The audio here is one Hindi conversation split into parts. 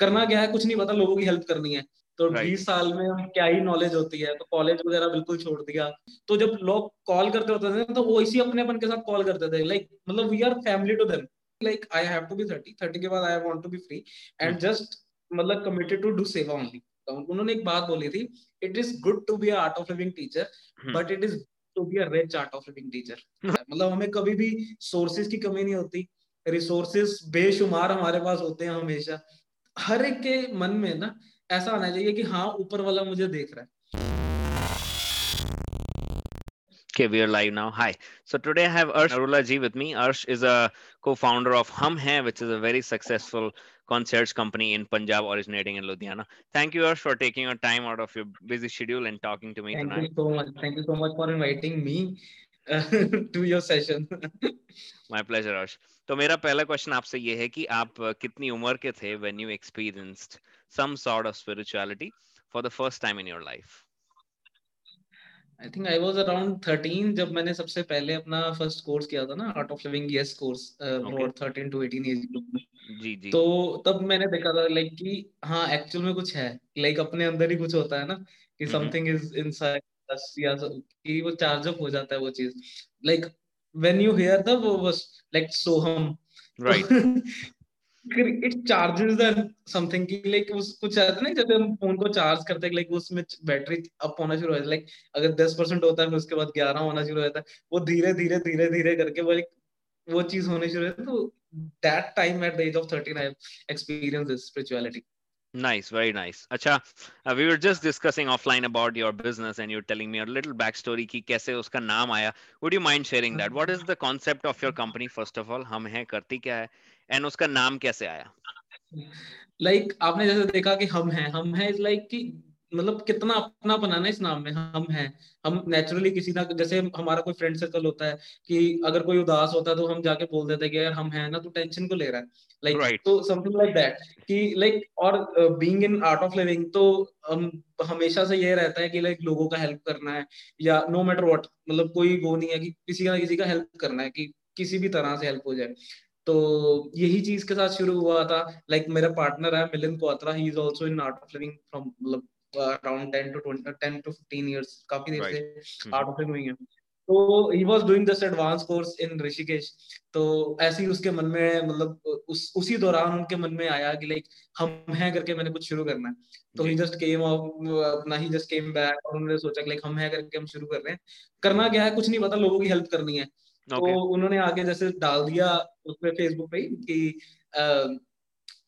करना क्या है? कुछ नहीं पता लोगों की हेल्प करनी है। तो. बीस साल में हम क्या ही नॉलेज होती है? तो कॉलेज वगैरह बिल्कुल छोड़ दिया। तो जब लोग कॉल करते होते थे तो वो इसी अपने अपन के साथ कॉल करते थे। लाइक मतलब we are family to them like I have to be thirty thirty के बाद I want to be free and just मतलब committed to do seva only उन्होंने एक बात बोली थी it is good to be Art of Living teacher. But it is to be a rich Art of Living teacher मतलब हमें कभी भी सोर्सेज की कमी नहीं होती। रिसोर्सेज बेशुमार हमारे पास होते हैं हमेशा। हर एक के मन में ना ऐसा आना चाहिए कि हाँ ऊपर वाला मुझे देख रहा है Okay, we are live now. Hi. So today I have Arsh Arula ji with me. Arsh is a co-founder of Hum Hai, which is a very successful concierge company in Punjab, originating in Ludhiana. Thank you, Arsh, for taking your time out of your busy schedule and talking to me Thank tonight. Thank you so much. Thank you so much for inviting me uh, to your session. My pleasure, Arsh. तो मेरा पहला क्वेश्चन आपसे ये है कि आप कितनी उम्र के थे when you experienced some sort of spirituality for the first time in your life? I think I was around 13 जब मैंने सबसे पहले अपना फ़र्स्ट कोर्स किया था ना Art of Living yes course for 13 to 18 age group जी जी। तो तब मैंने देखा था लाइक कि हाँ एक्चुअल में कुछ है। लाइक अपने अंदर ही कुछ होता है ना कि। समथिंग इज़ इनसाइड या कि वो चार्ज अप हो जाता है वो चीज़। Like when you hear the वो बस like Soham it charges the something की लाइक उस कुछ आता ना जब हम फ़ोन को चार्ज करते हैं लाइक उसमें बैटरी अप होना शुरू हो जाता है लाइक अगर 10% होता है फिर उसके बाद 11 होना शुरू हो जाता है वो धीरे धीरे धीरे धीरे करके वो एक वो चीज़ होने शुरू होती है तो that time at the age of 13 I experience this spirituality Nice, very nice. Acha, uh, we were just discussing offline about your business, and you're telling me a little backstory ki kaise uska naam aaya. Would you mind sharing that? What is the concept of your company first of all? हम हैं करती क्या है? And उसका नाम कैसे आया? Like आपने जैसे देखा कि हम हैं हम हैं is like कि मतलब कितना अपना बनाना इस नाम में हम हैं। हम नेचुरली किसी ना जैसे हमारा कोई फ्रेंड सर्कल होता है कि अगर कोई उदास होता है तो हम जाके बोल देते हैं कि यार हम हैं ना तू टेंशन को ले रहा है। Like Right. तो समथिंग लाइक दैट कि लाइक और being in Art of Living तो हम हमेशा से ये रहता है कि लाइक लोगों का हेल्प करना है या नो मैटर व्हाट मतलब कोई वो नहीं है कि किसी का ना किसी का हेल्प करना है कि किसी भी तरह से हेल्प हो जाए। तो यही चीज़ के साथ शुरू हुआ था। लाइक like, मेरा पार्टनर है Milind Kwatra he is also in Art of Living from मतलब अराउंड 10 टू 20 10 टू 15 इयर्स काफ़ी देर से आर्ट ऑफ़ लिविंग है। तो he was doing this advance course in Rishikesh तो ऐसे ही उसके मन में मतलब उस उसी दौरान उनके मन में आया कि लाइक हम हैं करके मैंने कुछ शुरू करना है। तो ही जस्ट केम अपना ही जस्ट केम बैक और उन्होंने सोचा कि लाइक हम हैं करके हम शुरू कर रहे हैं। करना क्या है? कुछ नहीं पता लोगों की हेल्प करनी है। Okay. तो उन्होंने आगे जैसे डाल दिया उसमें फेसबुक पे कि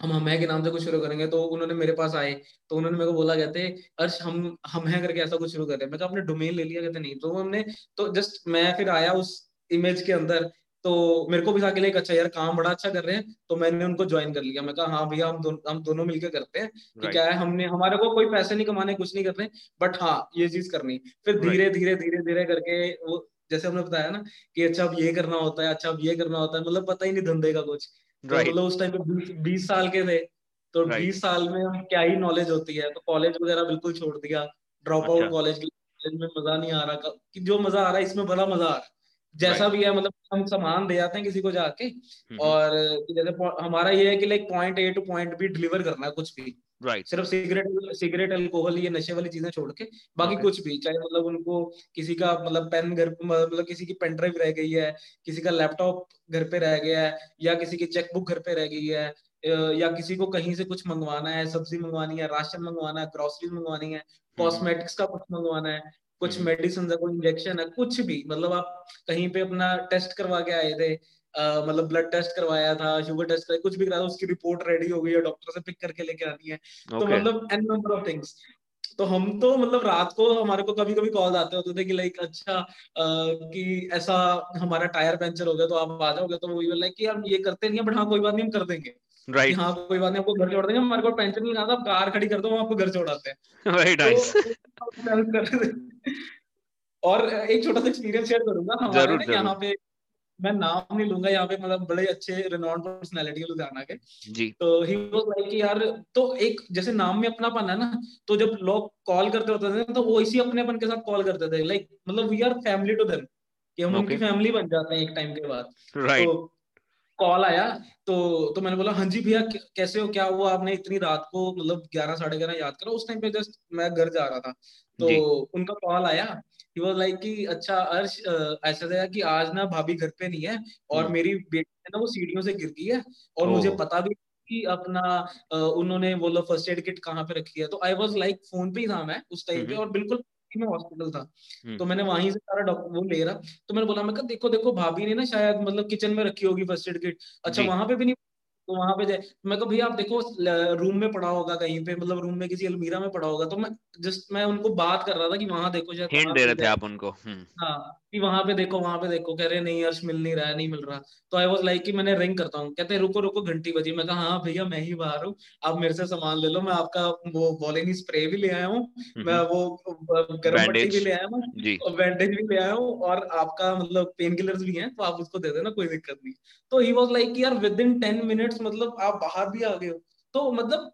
हम हम है के नाम से कुछ शुरू करेंगे तो उन्होंने मेरे पास आए तो उन्होंने मेरे को बोला कहते अर्श हम हम है करके ऐसा कुछ शुरू कर रहे हैं। मैं आपने डोमेन ले लिया? कहते नहीं। तो हमने तो जस्ट मैं फिर आया उस इमेज के अंदर तो मेरे को भी था कि अच्छा यार काम बड़ा अच्छा कर रहे हैं तो मैंने उनको ज्वाइन कर लिया। मैं कहा हाँ भैया हम दोनों हम दोनों मिलकर करते हैं right. कि क्या है हमने हमारे को कोई पैसे नहीं कमाने कुछ नहीं करने बट हाँ ये चीज़ करनी। फिर धीरे Right. धीरे धीरे धीरे करके वो जैसे हमने बताया ना कि अच्छा अब ये करना होता है अच्छा अब ये करना होता है मतलब पता ही नहीं धंधे का कुछ। तो Right. मतलब उस टाइम पे बीस साल के थे तो Right. बीस साल में हम क्या ही नॉलेज होती है तो कॉलेज वगैरह बिल्कुल छोड़ दिया ड्रॉप। आउट कॉलेज कॉलेज में मज़ा नहीं आ रहा कि जो मज़ा आ रहा है इसमें बड़ा मज़ा आ रहा है जैसा Right. भी है मतलब हम सामान दे जाते हैं किसी को जाके और जैसे हमारा ये है कि like point A to point B deliver करना है कुछ भी Right. सिर्फ़ सिगरेट सिगरेट अल्कोहल ये नशे वाली चीज़ें छोड़ के बाकी. कुछ भी चाहे मतलब उनको किसी का मतलब पेन घर मतलब किसी की पेन ड्राइव रह गई है किसी का लैपटॉप घर पे रह गया है या किसी की चेकबुक घर पे रह गई है या किसी को कहीं से कुछ मंगवाना है सब्ज़ी मंगवानी है राशन मंगवाना है ग्रोसरीज मंगवानी है कॉस्मेटिक्स का कुछ मंगवाना है कुछ। मेडिसिन है कोई इंजेक्शन है कुछ भी मतलब आप कहीं पे अपना टेस्ट करवा के आए थे मतलब ब्लड टेस्ट करवाया था शुगर टेस्ट कराया कुछ भी कराया उसकी रिपोर्ट रेडी हो गई है डॉक्टर से पिक करके लेके आनी है तो मतलब एन नंबर ऑफ़ थिंग्स तो हम तो मतलब रात को हमारे को कभी कभी कॉल आते होते थे कि लाइक अच्छा अ, कि ऐसा हमारा टायर पंचर हो गया तो आप आ जाओगे तो वो लाइक कि हम ये करते नहीं है बट हाँ कोई बात नहीं हम कर देंगे कि Right. हाँ कोई बात नहीं आपको घर छोड़ देंगे हमारे को पेंशन नहीं आता आप कार खड़ी कर दो हम आपको घर छोड़ाते हैं Very nice. तो कर। और एक छोटा सा एक्सपीरियंस शेयर करूँगा हमारे। यहाँ पे मैं नाम नहीं लूँगा यहाँ पे मतलब बड़े अच्छे रिनॉन्ड पर्सनैलिटी लुधियाना के। जी. तो ही वाज लाइक कि यार तो एक जैसे नाम में अपनापन है ना तो जब लोग कॉल करते होते थे तो वो इसी अपनेपन के साथ कॉल करते थे। लाइक मतलब we are family to them कि हम उनकी फैमिली बन जाते हैं एक टाइम के बाद। Right. तो कॉल आया तो तो मैंने बोला हाँ जी भैया कैसे हो क्या हुआ आपने इतनी रात को मतलब ग्यारह साढ़े ग्यारह याद करा? उस टाइम पे जस्ट मैं घर जा रहा था। तो उनका कॉल आया। ही वाज लाइक कि अच्छा अर्श ऐसा था कि आज ना भाभी घर पे नहीं है और हम्म। मेरी बेटी है ना वो सीढ़ियों से गिर गई है और मुझे पता भी कि अपना उन्होंने बोला फ़र्स्ट एड किट कहाँ पे रखी है। तो आई वाज लाइक फ़ोन पे ही था मैं उस टाइम पे और बिल्कुल में हॉस्पिटल था। हम्म। तो मैंने वहीं से सारा डॉक्टर वो ले रहा। तो मैंने बोला मैं कहा देखो देखो भाभी ने ना शायद मतलब किचन में रखी होगी फ़र्स्ट एड किट अच्छा वहाँ पे भी नहीं तो वहाँ पे जाए। मैं भैया आप देखो रूम में पड़ा होगा कहीं पे मतलब रूम में किसी अलमीरा में पड़ा होगा। तो मैं जस्ट मैं उनको बात कर रहा था कि वहाँ देखो शायद हिंट दे रहे थे आप उनको। हम्म। हाँ कि वहाँ पे देखो वहाँ पे देखो। कह रहे नहीं अर्श मिल नहीं रहा है नहीं मिल रहा। तो आई वाज लाइक कि मैंने रिंग करता हूँ। कहते रुको रुको घंटी बजी। मैं कहा हाँ भैया मैं ही बाहर हूँ। आप मेरे से सामान ले लो मैं आपका वो बॉलिंग स्प्रे भी ले आया हूँ। मैं वो गर्म पट्टी भी ले आया हूँ बैंडेज भी ले आया हूँ और आपका मतलब पेन किलर्स भी है तो आप उसको दे देना कोई दिक्कत नहीं। तो ही वॉज़ लाइक यार विद इन टेन मिनट्स मतलब आप बाहर भी आ गए हो। तो मतलब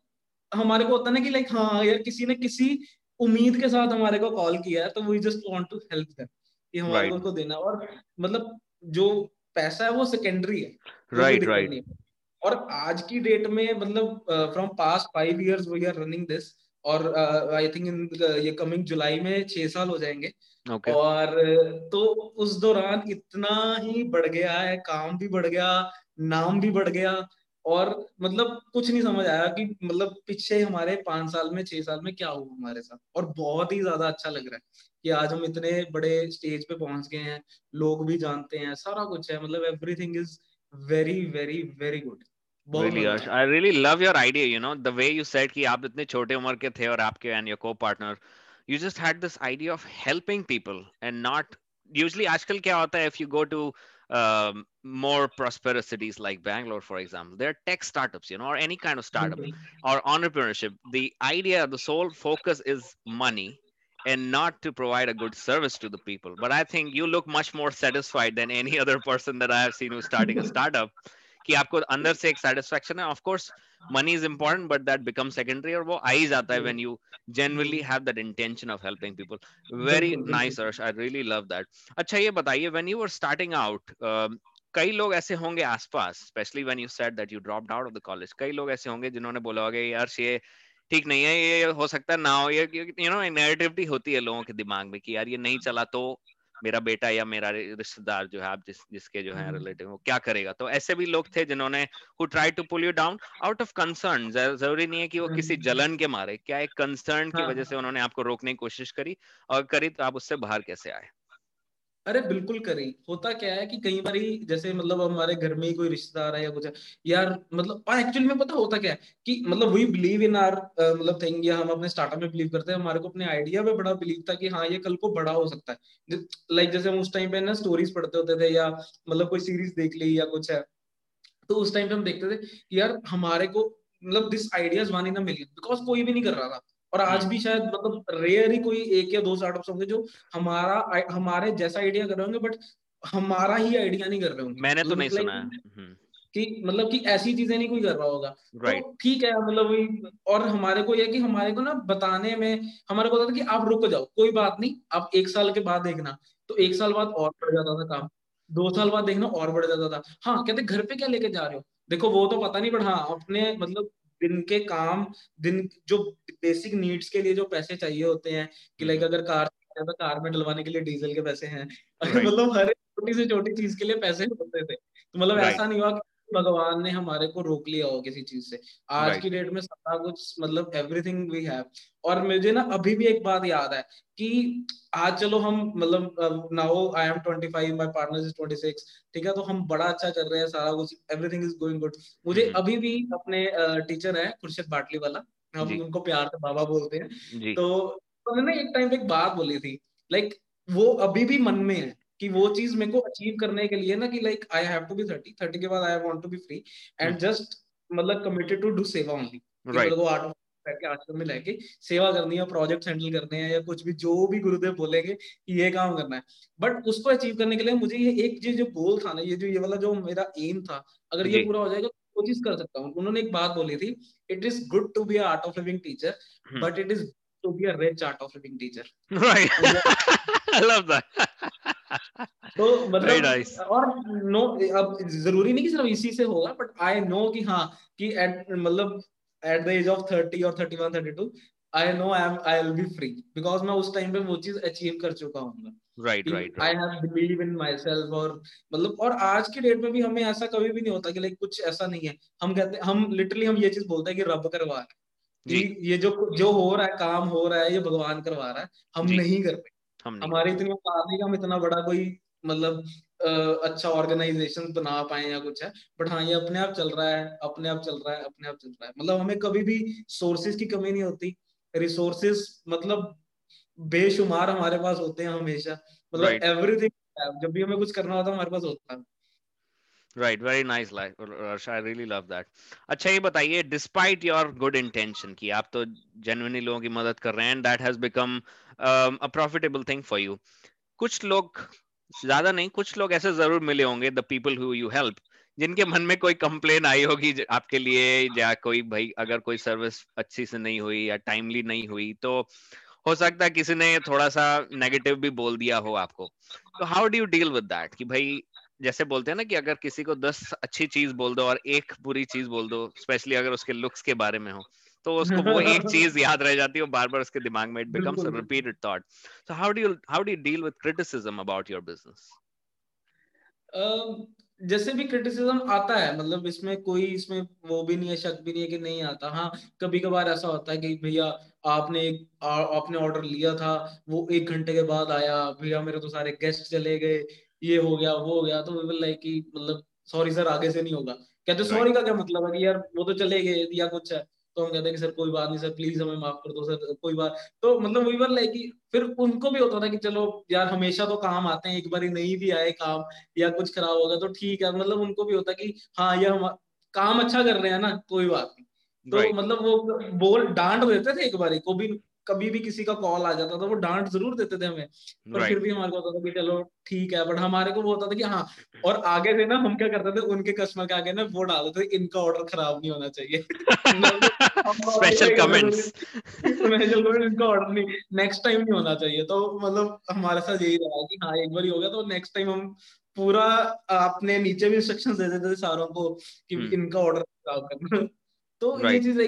हमारे को होता ना कि लाइक हाँ यार किसी ने किसी उम्मीद के साथ हमारे को कॉल किया है तो we just want to help them कि हमारे को देना और मतलब जो पैसा है वो सेकेंडरी है राइट राइट और आज की डेट में मतलब from past five years we are running this और आई थिंक इन ये कमिंग जुलाई में छह साल हो जाएँगे। Okay. और तो उस दौरान इतना ही बढ़ गया है काम भी बढ़ गया नाम भी बढ़ गया और मतलब कुछ नहीं समझ आया कि मतलब पीछे हमारे पाँच साल में छह साल में क्या हुआ हमारे साथ। और बहुत ही ज़्यादा अच्छा लग रहा है कि आज हम इतने बड़े स्टेज पे पहुँच गए हैं लोग भी जानते हैं सारा कुछ है। मतलब everything is very very very good Really, Ash, I really love your idea. You know the way you said कि आप इतने छोटे उम्र के थे और आपके and your co-partner, you just had this idea of helping people and not usually आजकल क्या होता है if you go to um, more prosperous cities like Bangalore, for example, there are tech startups, you know, or any kind of startup mm-hmm. or entrepreneurship. The idea, the sole focus is money and not to provide a good service to the people. But I think you look much more satisfied than any other person that I have seen who's starting a startup. कि आपको अंदर से एक सेटिस्फेक्शन है। Of course money is important but that become secondary और वो आ ही जाता है when you genuinely have that intention of helping people very nice Arsh I really love that अच्छा ये बताइए when you were starting out कई लोग ऐसे होंगे आसपास specially when you said that you dropped out of the college कई लोग ऐसे होंगे जिन्होंने बोला होगा यार ये ठीक नहीं है ये हो सकता है ना हो ये यू नो नेगेटिविटी होती है लोगों के दिमाग में कि यार ये नहीं चला तो मेरा बेटा या मेरा रिश्तेदार जो है आप जिस जिसके जो है रिलेटिव वो क्या करेगा? तो ऐसे भी लोग थे जिन्होंने who try to pull you down out of concern ज़रूरी नहीं है कि वो किसी जलन के मारे क्या एक कंसर्न की वजह से उन्होंने आपको रोकने की कोशिश करी और करी तो आप उससे बाहर कैसे आए? अरे बिल्कुल करें। होता क्या है कि कई बार ही जैसे मतलब हमारे घर में ही कोई रिश्तेदार है या कुछ यार मतलब और एक्चुअली में पता होता क्या है कि मतलब वी बिलीव इन आर मतलब थिंग या हम अपने स्टार्टअप में बिलीव करते हैं, हमारे को अपने आइडिया में बड़ा बिलीव था कि हाँ ये कल को बड़ा हो सकता है। लाइक जैसे हम उस टाइम पे ना स्टोरीज पढ़ते होते थे या मतलब कोई सीरीज़ देख ली या कुछ है तो उस टाइम पे हम देखते थे यार हमारे को मतलब this ideas one in million because कोई भी नहीं कर रहा था। और आज भी शायद मतलब रेयर ही कोई एक या दो स्टार्टअप्स होंगे जो हमारा हमारे जैसा आइडिया कर रहे होंगे बट हमारा ही आइडिया नहीं कर रहे होंगे। मैंने तो नहीं सुना हम्म। कि मतलब कि ऐसी चीज़ें नहीं कोई कर रहा होगा। right. तो ठीक है मतलब और हमारे को यह कि हमारे को ना बताने में हमारे को था कि आप रुक जाओ कोई बात नहीं आप एक साल के बाद देखना। तो एक साल बाद और बढ़ जाता था काम। दो साल बाद देखना और बढ़ जाता था। हाँ कहते घर पे क्या लेके जा रहे हो? देखो वो तो पता नहीं बट हाँ अपने मतलब दिन के काम दिन जो बेसिक नीड्स के लिए जो पैसे चाहिए होते हैं कि लाइक हम्म। अगर कार तो कार में डलवाने के लिए डीजल के पैसे हैं। मतलब हर छोटी से छोटी चीज़ के लिए पैसे होते थे। तो मतलब ऐसा नहीं हुआ भगवान ने हमारे को रोक लिया हो किसी चीज़ से आज right. की डेट में सारा कुछ मतलब एवरीथिंग वी हैव और मुझे ना अभी भी एक बात याद है कि आज चलो हम मतलब now I am 25 my partner is 26 ठीक है तो हम बड़ा अच्छा कर रहे हैं सारा कुछ एवरीथिंग इज़ गोइंग गुड मुझे mm-hmm. अभी भी अपने टीचर है खुर्शीद बाटली वाला हम जी. उनको प्यार से बाबा बोलते हैं जी. तो उन्होंने ना एक टाइम पे एक बात बोली थी लाइक like, वो अभी भी मन में है कि वो चीज़ मेरे को अचीव करने के लिए ना कि like I have to be thirty thirty के बाद I want to be free and just मतलब committed to do seva only मतलब वो आर्ट करके आश्रम में लेके सेवा करनी है प्रोजेक्ट हैंडल करने हैं या कुछ भी जो भी गुरुदेव बोलेंगे कि ये काम करना है। बट उसको अचीव करने के लिए मुझे ये एक जो गोल था ना ये जो ये वाला जो मेरा एम था अगर ये पूरा हो जाएगा तो वो चीज़ कर सकता हूँ। उन्होंने एक बात बोली थी it is good to be Art of Living teacher but it is to be a rich Art of Living teacher Right. I love that. तो मतलब और नो अब ज़रूरी नहीं कि सिर्फ़ इसी से होगा बट आई नो कि हाँ कि मतलब at the age of thirty और thirty one thirty two I know I am I will be free because मैं उस टाइम पे वो चीज़ अचीव कर चुका हूँ। Right right I have believe in myself और मतलब और आज की डेट में भी हमें ऐसा कभी भी नहीं होता कि लाइक कुछ ऐसा नहीं है। हम कहते हम लिटरली हम ये चीज़ बोलते हैं कि रब करवा रहा है। ये जो जो हो रहा है काम हो रहा है ये भगवान करवा रहा है हम नहीं कर पाए हमारी इतनी औकात नहीं हम इतना बड़ा कोई मतलब अच्छा ऑर्गेनाइजेशन बना पाए या कुछ है। बट हाँ ये अपने आप चल रहा है अपने आप चल रहा है अपने आप चल रहा है। मतलब हमें कभी भी सोर्सेज की कमी नहीं होती। रिसोर्सेज मतलब बेशुमार हमारे पास होते हैं हमेशा। मतलब एवरीथिंग right. जब भी हमें कुछ करना होता है हमारे पास होता है। Right very nice like I really love that अच्छा ये बताइए डिस्पाइट योर गुड इंटेंशन की आप तो जेन्युइनली लोगों की मदद कर रहे हैं that has become a profitable thing for you कुछ लोग, ज़्यादा नहीं, कुछ लोग ऐसे ज़रूर मिले होंगे the people who you help जिनके मन में कोई कंप्लेन आई होगी आपके लिए, या कोई भाई, अगर कोई सर्विस अच्छी से नहीं हुई, या टाइमली नहीं हुई तो हो सकता है किसी ने थोड़ा सा नेगेटिव भी बोल दिया हो आपको। तो how do you deal with that कि भाई जैसे बोलते हैं ना कि अगर किसी को दस अच्छी चीज़ बोल दो और एक बुरी चीज़ बोल दो स्पेशली अगर उसके लुक्स के बारे में हो तो उसको वो एक चीज़ याद रह जाती है बार बार उसके दिमाग में it becomes a repeated thought so how do you how do you deal with criticism about your business जैसे भी क्रिटिसिज्म आता है मतलब इसमें कोई इसमें वो भी नहीं है शक भी नहीं है कि नहीं आता। हाँ कभी कभार ऐसा होता है कि भैया आपने एक आपने ऑर्डर लिया था वो एक घंटे के बाद आया भैया मेरे तो सारे गेस्ट चले गए ये हो गया वो हो गया तो वी विल लाइक कि मतलब सॉरी सर आगे से नहीं होगा। कहते सॉरी का क्या मतलब है कि यार वो तो चले गए या कुछ है? तो हम कहते हैं कि सर कोई बात नहीं सर प्लीज़ हमें माफ़ कर दो सर कोई बात। तो मतलब वी वर लाइक फिर उनको भी होता था कि चलो यार हमेशा तो काम आते हैं एक बार नहीं भी आए काम या कुछ खराब होगा तो ठीक है। मतलब उनको भी होता कि हाँ ये हम काम अच्छा कर रहे हैं ना कोई बात नहीं। तो right. मतलब वो बोल डांट देते थे एक बार को भी कभी भी किसी का कॉल आ जाता था वो डांट ज़रूर देते थे हमें पर right. फिर भी हमारे को होता था कि चलो ठीक है बट हमारे को वो होता था कि हाँ और आगे से ना हम क्या करते थे उनके कस्टमर के आगे ना वो डालते थे इनका ऑर्डर खराब नहीं होना चाहिए। स्पेशल कमेंट्स स्पेशल कमेंट इनका ऑर्डर नहीं नेक्स्ट टाइम नहीं होना चाहिए। तो मतलब हमारे साथ यही रहा कि हाँ एक बार ही गया तो नेक्स्ट टाइम हम पूरा अपने नीचे भी इंस्ट्रक्शन दे देते थे सारों को कि hmm. इनका ऑर्डर खराब करना। तो ये चीज़ है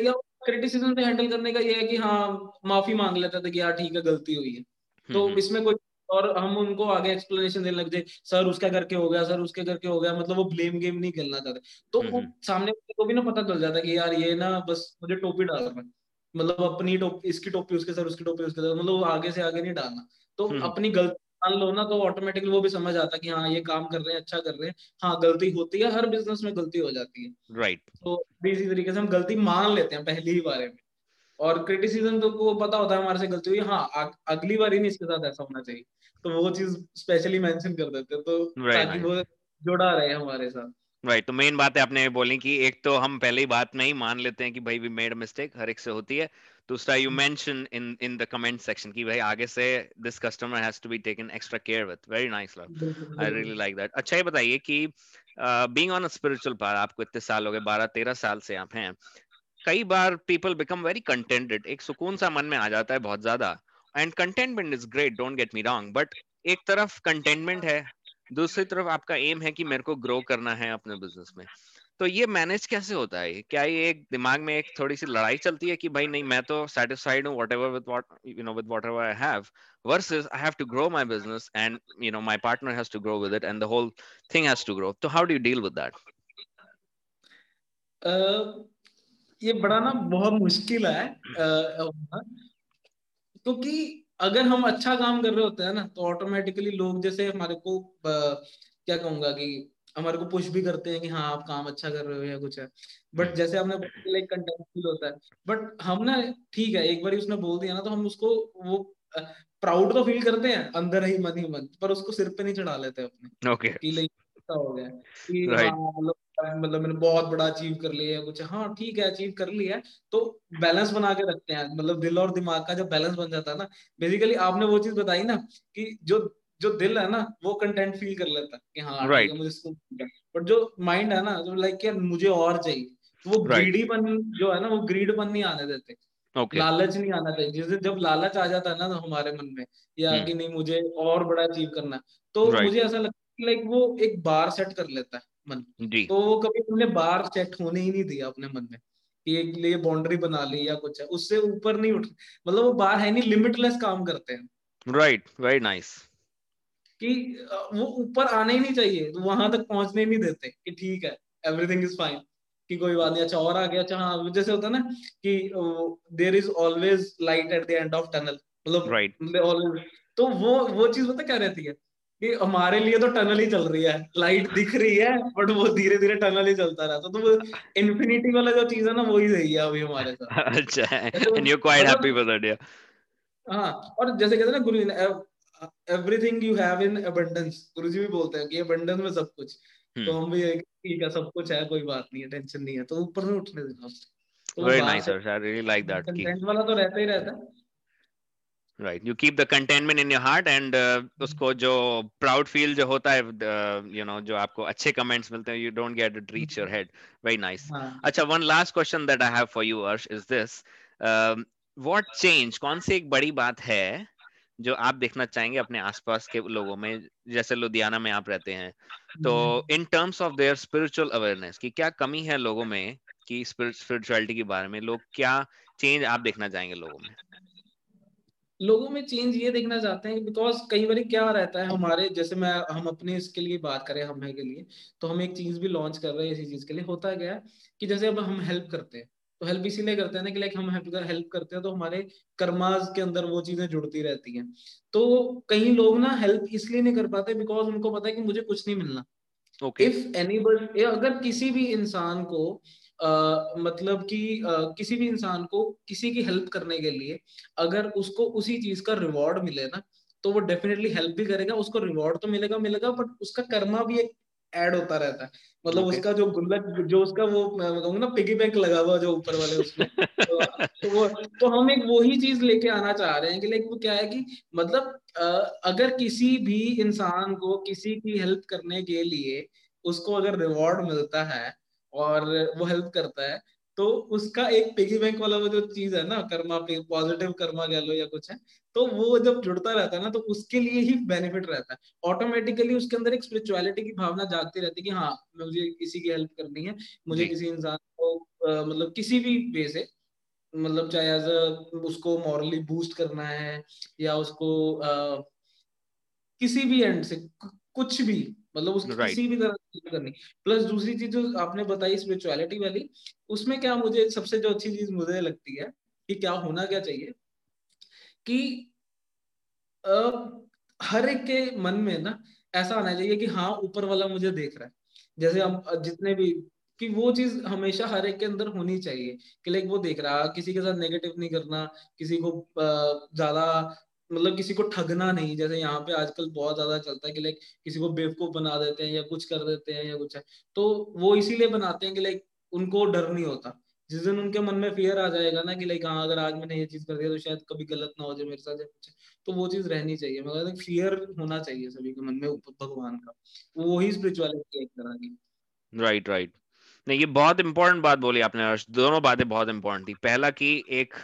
क्रिटिसिज्म से हैंडल करने का ये है कि हाँ माफ़ी मांग लेते थे कि यार ठीक है गलती हुई है। तो हम्म, हम्म। इसमें कोई और हम उनको आगे एक्सप्लेनेशन देने लग जाए सर उसका करके हो गया सर उसके करके हो गया। मतलब वो ब्लेम गेम नहीं खेलना चाहते। तो वो हम्म, सामने को भी ना पता चल जाता कि यार ये ना बस मुझे टोपी डाल रहा है। मतलब अपनी टोपी इसकी टोपी उसके सर उसकी टोपी उसके सर मतलब आगे से आगे नहीं डालना। तो अपनी गलती मान लो ना तो ऑटोमेटिकली वो भी समझ आता कि हाँ ये काम कर रहे हैं अच्छा कर रहे हैं। हाँ गलती होती है हर बिज़नेस में गलती हो जाती है। Right right. तो इसी तरीके से हम गलती मान लेते हैं पहली ही बारे में। और क्रिटिसिज्म तो को पता होता है हमारे से गलती हुई हाँ अगली बार ही नहीं इसके साथ ऐसा होना चाहिए। तो वो चीज़ स्पेशली मेंशन कर देते हैं तो right, ताकि वो जुड़ा रहे हमारे साथ। राइट right, तो मेन बात है आपने बोली कि एक तो हम पहले ही बात नहीं मान लेते हैं कि भाई वी मेड मिस्टेक हर एक से होती है। दूसरा you mention in in the comment section कि भाई आगे से this customer has to be taken extra care with very nice love I really like that अच्छा ये बताइए कि being on a spiritual path आपको इतने साल हो गए 12 13 साल से आप हैं कई बार पीपल बिकम वेरी कंटेंटेड एक सुकून सा मन में आ जाता है बहुत ज़्यादा and contentment is great don't get me wrong but एक तरफ़ कंटेनमेंट है दूसरी तरफ़ आपका एम है कि मेरे को ग्रो करना है अपने बिज़नेस में। तो ये मैनेज कैसे होता है क्या ये एक दिमाग में एक थोड़ी सी लड़ाई चलती है कि भाई नहीं मैं तो सेटिस्फाइड हूँ whatever with you know with whatever I have have to grow my business and you know my partner has to grow with it and the whole thing has to grow. So how do you deal with that? Uh, ये बड़ा ना बहुत मुश्किल है क्योंकि अगर हम अच्छा काम कर रहे होते हैं ना तो ऑटोमेटिकली लोग जैसे हमारे को क्या कहूँगा कि हमारे को पुश भी करते हैं कि हाँ आप काम अच्छा कर रहे हो या कुछ है। बट जैसे हमने लाइक कंटेंट फील होता है। बट हम ना ठीक है एक बार उसने बोल दिया ना तो हम उसको वो प्राउड तो फील करते हैं अंदर ही मन ही मन पर उसको सिर पे नहीं चढ़ा लेते अपने। Okay. कि लाइक हो गया कि right. हाँ मतलब मतलब मैंने बहुत बड़ा अचीव कर लिया है कुछ हाँ। ठीक है अचीव कर लिया है तो बैलेंस बना के रखते हैं। मतलब दिल और दिमाग का जब बैलेंस बन जाता है ना बेसिकली आपने वो चीज़ बताई ना कि जो जो दिल है ना वो कंटेंट फील कर लेता है कि हाँ right. मुझे इसको बट जो माइंड है ना जो लाइक यार मुझे और चाहिए तो वो right. ग्रीडीपन जो है ना वो ग्रीडपन नहीं आने देते okay. लालच नहीं आना चाहिए जिस जब लालच आ जाता है ना तो हमारे मन में या हम्म। कि नहीं मुझे और बड़ा अचीव करना है तो Right. मुझे ऐसा लगता है लाइक वो एक बार सेट कर लेता है मन जी तो वो कभी हमने बार सेट होने ही नहीं दिया अपने मन में कि एक लिए बाउंड्री बना ली या कुछ है उससे ऊपर नहीं उठ मतलब वो बार है नहीं लिमिटलेस काम करते हैं राइट वेरी नाइस कि वो ऊपर आने ही नहीं चाहिए तो वहाँ तक पहुँचने ही नहीं देते कि ठीक है एवरीथिंग इज़ फाइन कि कोई बात नहीं अच्छा और आ गया अच्छा हाँ जैसे होता है ना कि there is always light at the end of tunnel मतलब Right. always- तो वो वो चीज़ पता क्या रहती है कि हमारे लिए तो टनल ही चल रही है लाइट दिख रही है बट वो धीरे धीरे टनल ही चलता रहता तो वो इन्फिनिटी वाला जो चीज़ है ना वही सही है अभी हमारे साथ अच्छा and you quite happy with it हाँ और जैसे कहते हैं ना guru everything you have in abundance guru ji भी बोलते हैं कि अबंडेंस में सब कुछ। तो हम भी यही- ठीक है सब कुछ है कोई बात नहीं है टेंशन नहीं है। तो ऊपर से उठने देना वेरी नाइस से I really like that content वाला तो रहता ही रहता है। Right you keep the containment in your heart and उसको जो प्राउड फील जो होता है यू नो जो आपको अच्छे कमेंट्स मिलते हैं you don't get it reach your head very nice अच्छा one last question that I have for you Arsh is this what change कौन सी एक बड़ी बात है जो आप देखना चाहेंगे अपने आसपास के लोगों में जैसे लुधियाना में आप रहते हैं तो in terms of their spiritual awareness की क्या कमी है लोगों में कि स्पिरिचुअलिटी के बारे में लोग क्या चेंज आप देखना चाहेंगे लोगों में? लोगों में चेंज ये देखना चाहते हैं बिकॉज़ कई बार क्या रहता है हमारे जैसे मैं हम अपने इसके लिए बात करें हम है के लिए तो हम एक चीज़ भी लॉन्च कर रहे हैं इसी चीज़ के लिए होता क्या है कि जैसे अब हम हेल्प करते हैं तो हेल्प इसीलिए करते हैं ना कि लाइक हम हेल्प हेल्प करते हैं तो हमारे कर्माज के अंदर वो चीज़ें जुड़ती रहती हैं। तो कई लोग ना हेल्प इसलिए नहीं कर पाते बिकॉज़ उनको पता है कि मुझे कुछ नहीं मिलना। ओके इफ़ एनी अगर किसी भी इंसान को uh, मतलब कि uh, किसी भी इंसान को किसी की हेल्प करने के लिए अगर उसको उसी चीज़ का रिवॉर्ड मिले ना तो वो डेफिनेटली हेल्प भी करेगा उसको रिवॉर्ड तो मिलेगा मिलेगा बट उसका कर्मा भी एक ऐड होता रहता है। मतलब Okay. उसका जो गुल्लक जो उसका वो मैं बताऊँगा ना पिगी बैंक लगा हुआ जो ऊपर वाले उसमें तो, तो वो तो हम एक वही चीज़ लेके आना चाह रहे हैं कि लाइक वो क्या है कि मतलब अगर किसी भी इंसान को किसी की हेल्प करने के लिए उसको अगर रिवॉर्ड मिलता है और वो हेल्प करता है तो उसका एक पिगी बैंक वाला वो जो चीज़ है ना कर्मा पॉजिटिव कर्मा कह लो या कुछ है तो वो जब जुड़ता रहता है ना तो उसके लिए ही बेनिफिट रहता है। ऑटोमेटिकली उसके अंदर एक स्पिरिचुअलिटी की भावना जागती रहती है कि हाँ मुझे किसी की हेल्प करनी है मुझे किसी इंसान को अ, मतलब किसी भी वे से मतलब चाहे एज अ उसको मॉरली बूस्ट करना है या उसको अ, किसी भी एंड से कुछ भी मतलब उसकी Right. किसी भी तरह से करनी प्लस दूसरी चीज़ जो आपने बताई स्पिरिचुअलिटी वाली उसमें क्या मुझे सबसे जो अच्छी चीज़ मुझे लगती है कि क्या होना क्या चाहिए कि अ, हर एक के मन में ना ऐसा आना चाहिए कि हाँ ऊपर वाला मुझे देख रहा है जैसे हम जितने भी कि वो चीज़ हमेशा हर एक के अंदर होनी चाहिए कि लाइक वो देख रहा किसी के साथ नेगेटिव नहीं करना किसी को ज़्यादा मतलब किसी को ठगना नहीं, जैसे यहाँ पे आजकल बहुत ज़्यादा चलता है कि लाइक किसी को बेवकूफ़ बना देते हैं या कुछ कर देते हैं या कुछ है तो वो इसीलिए बनाते हैं कि लाइक उनको डर नहीं होता। जिस दिन उनके मन में फियर आ जाएगा ना कि लाइक हाँ अगर आज मैंने ये चीज़ कर दिया तो शायद कभी गलत ना हो जाए मेरे साथ कुछ तो वो चीज़ रहनी चाहिए। मतलब फियर होना चाहिए सभी के मन में भगवान का। वो ही स्पिरिचुअलिटी एक तरह की। राइट राइट नहीं, ये बहुत इंपॉर्टेंट बात बोली आपने हर्ष दोनों बातें बहुत इंपॉर्टेंट थी। पहला कि एक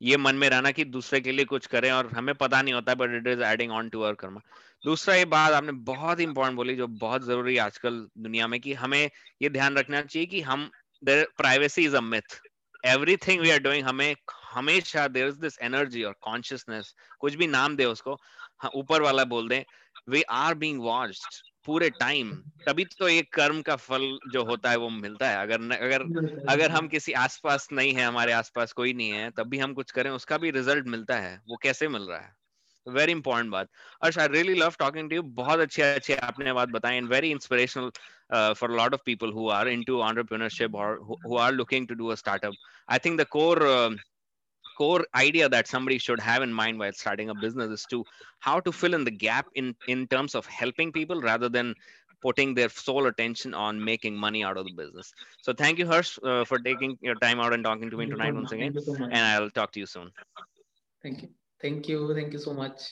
ये मन में रहना कि दूसरे के लिए कुछ करें और हमें पता नहीं होता but it is adding on to our karma दूसरा ये बात आपने बहुत इंपॉर्टेंट बोली जो बहुत ज़रूरी है आजकल दुनिया में कि हमें ये ध्यान रखना चाहिए कि हम there privacy is a myth everything we are doing हमें हमेशा देर इज़ दिस एनर्जी और कॉन्शियसनेस कुछ भी नाम दे उसको हाँ, ऊपर वाला बोल दें वी आर बींग वॉच्ड पूरे टाइम तभी तो एक कर्म का फल जो होता है वो मिलता है। अगर न, अगर अगर हम किसी आसपास नहीं है हमारे आसपास कोई नहीं है तब भी हम कुछ करें उसका भी रिज़ल्ट मिलता है वो कैसे मिल रहा है? वेरी इंपॉर्टेंट बात। Arsh I really love talking to you बहुत अच्छे अच्छे आपने बात बताई and very inspirational for lot of people who are into entrepreneurship और who are looking to do a startup I think the core core idea that somebody should have in mind while starting a business is to how to fill in the gap in in terms of helping people rather than putting their sole attention on making money out of the business so thank you harsh uh, for taking your time out and talking to me Thank you so tonight once again so and i'll talk to you soon Thank you. Thank you. Thank you so much.